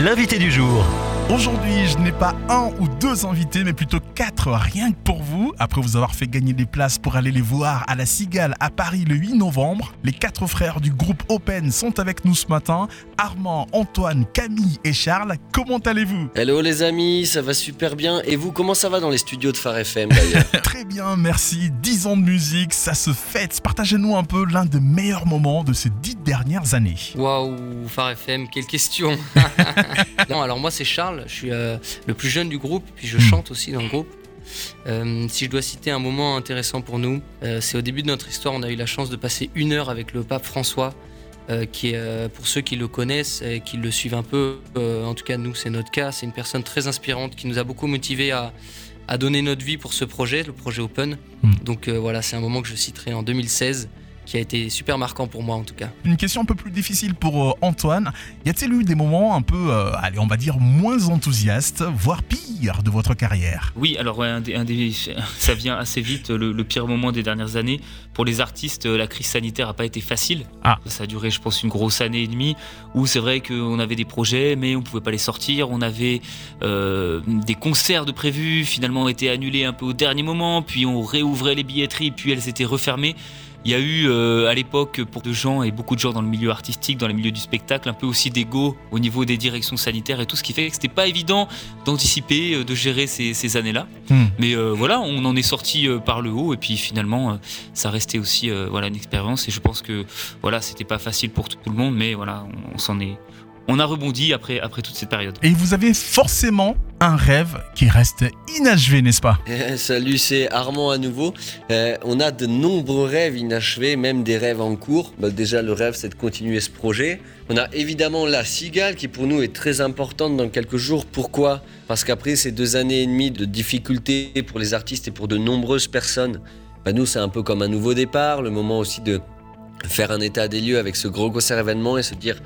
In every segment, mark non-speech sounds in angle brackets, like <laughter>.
l'invité du jour. Aujourd'hui, je n'ai pas un ou deux invités, mais plutôt quatre rien que pour vous. Après vous avoir fait gagner des places pour aller les voir à la Cigale à Paris le 8 novembre, les quatre frères du groupe Open sont avec nous ce matin. Armand, Antoine, Camille et Charles, comment allez-vous? Hello les amis, ça va super bien. Et vous, comment ça va dans les studios de Phare FM d'ailleurs? <laughs> Très bien, merci. 10 ans de musique, ça se fête. Partagez-nous un peu l'un des meilleurs moments de ces dix dernières années. Waouh, Phare FM, quelle question <laughs> <laughs> Non, alors moi c'est Charles, je suis euh, le plus jeune du groupe, puis je chante aussi dans le groupe. Euh, si je dois citer un moment intéressant pour nous, euh, c'est au début de notre histoire, on a eu la chance de passer une heure avec le pape François, euh, qui est, pour ceux qui le connaissent et qui le suivent un peu, en tout cas nous c'est notre cas, c'est une personne très inspirante qui nous a beaucoup motivés à, à donner notre vie pour ce projet, le projet Open. Mm. Donc voilà, c'est un moment que je citerai en 2016, qui a été super marquant pour moi en tout cas. Une question un peu plus difficile pour euh, Antoine. Y a-t-il eu des moments un peu, euh, allez, on va dire, moins enthousiastes, voire pire de votre carrière? Oui, alors ouais, un des- un des- <laughs> ça vient assez vite, le, le pire moment des dernières années. Pour les artistes, euh, la crise sanitaire n'a pas été facile. Ah. Ça a duré, je pense, une grosse année et demie, où c'est vrai qu'on avait des projets, mais on pouvait pas les sortir. On avait euh, des concerts de prévus, finalement été annulés un peu au dernier moment, puis on réouvrait les billetteries, puis elles étaient refermées. Il y a eu euh, à l'époque pour de gens et beaucoup de gens dans le milieu artistique, dans le milieu du spectacle, un peu aussi d'ego au niveau des directions sanitaires et tout ce qui fait que c'était pas évident d'anticiper, euh, de gérer ces, ces années-là. Hmm. Mais euh, voilà, on en est sorti par le haut et puis finalement, ça restait aussi voilà une expérience et je pense que voilà, c'était pas facile pour tout le monde, mais voilà, on, on s'en est, on a rebondi après après toute cette période. Et vous avez forcément un rêve qui reste inachevé, n'est-ce pas? Eh, Salut, c'est Armand à nouveau. Euh, on a de nombreux rêves inachevés, même des rêves en cours. Bah, déjà, le rêve, c'est de continuer ce projet. On a évidemment la cigale qui pour nous est très importante dans quelques jours. Pourquoi? Parce qu'après ces deux années et demie de difficultés pour les artistes et pour de nombreuses personnes, bah, nous, c'est un peu comme un nouveau départ, le moment aussi de faire un état des lieux avec ce gros concert événement et se dire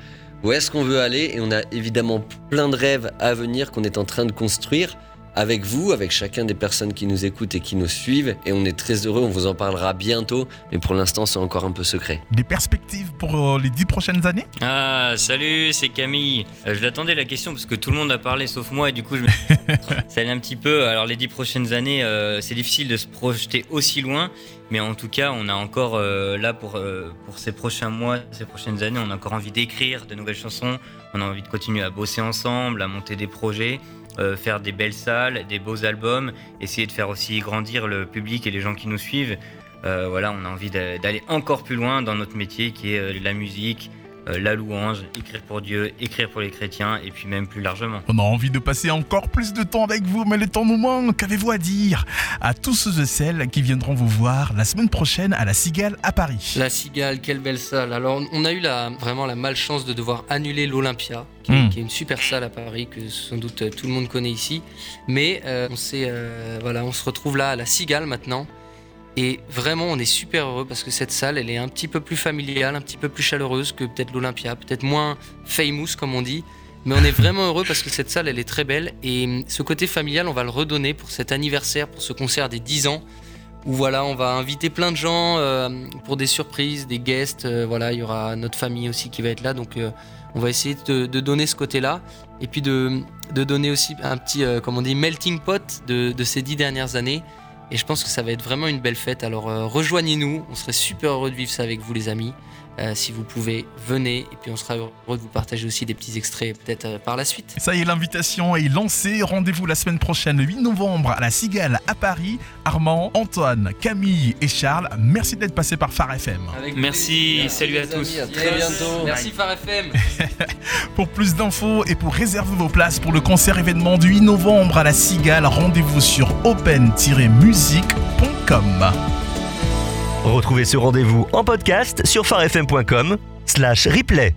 où est-ce qu'on veut aller? Et on a évidemment plein de rêves à venir qu'on est en train de construire avec vous, avec chacun des personnes qui nous écoutent et qui nous suivent et on est très heureux, on vous en parlera bientôt mais pour l'instant c'est encore un peu secret. Des perspectives pour euh, les dix prochaines années? Ah, salut, c'est Camille. Euh, je l'attendais la question parce que tout le monde a parlé sauf moi et du coup, je me... <laughs> ça allait un petit peu. Alors, les dix prochaines années, euh, c'est difficile de se projeter aussi loin, mais en tout cas, on a encore euh, là pour, euh, pour ces prochains mois, ces prochaines années, on a encore envie d'écrire de nouvelles chansons, on a envie de continuer à bosser ensemble, à monter des projets. Euh, faire des belles salles, des beaux albums, essayer de faire aussi grandir le public et les gens qui nous suivent. Euh, voilà, on a envie d'a- d'aller encore plus loin dans notre métier qui est euh, la musique, euh, la louange, écrire pour Dieu, écrire pour les chrétiens et puis même plus largement. On a envie de passer encore plus de temps avec vous, mais le temps nous manque. Qu'avez-vous à dire à tous ceux et celles qui viendront vous voir la semaine prochaine à la Cigale à Paris La Cigale, quelle belle salle. Alors, on a eu la, vraiment la malchance de devoir annuler l'Olympia, qui, est- Mm. qui est une super salle à Paris que sans doute euh, tout le monde connaît ici. Mais euh, on, euh, voilà, on se retrouve là à la Cigale maintenant. Et vraiment, on est super heureux parce que cette salle, elle est un petit peu plus familiale, un petit peu plus chaleureuse que peut-être l'Olympia, peut-être moins famous comme on dit. Mais on est vraiment <laughs> heureux parce que cette salle, elle est très belle. Et ce côté familial, on va le redonner pour cet anniversaire, pour ce concert des 10 ans où voilà, on va inviter plein de gens euh, pour des surprises, des guests. euh, voilà, il y aura notre famille aussi qui va être là, donc euh, on va essayer de, donner ce côté-là et puis de, de donner aussi un petit, comme on dit, melting pot de, de ces dix dernières années. Et je pense que ça va être vraiment une belle fête. Alors euh, rejoignez-nous, on serait super heureux de vivre ça avec vous, les amis. Euh, si vous pouvez, venez et puis on sera heureux de vous partager aussi des petits extraits peut-être euh, par la suite. Ça y est, l'invitation est lancée. Rendez-vous la semaine prochaine, le 8 novembre, à la Cigale à Paris. Armand, Antoine, Camille et Charles, merci d'être passés par Phare FM. Avec Merci, plaisir. salut à tous. amis, à très bientôt. Merci Phare FM. <laughs> Pour plus d'infos et pour réserver vos places pour le concert événement du 8 novembre à la Cigale, rendez-vous sur open-music.com. Retrouvez ce rendez-vous en podcast sur farfm.com slash replay.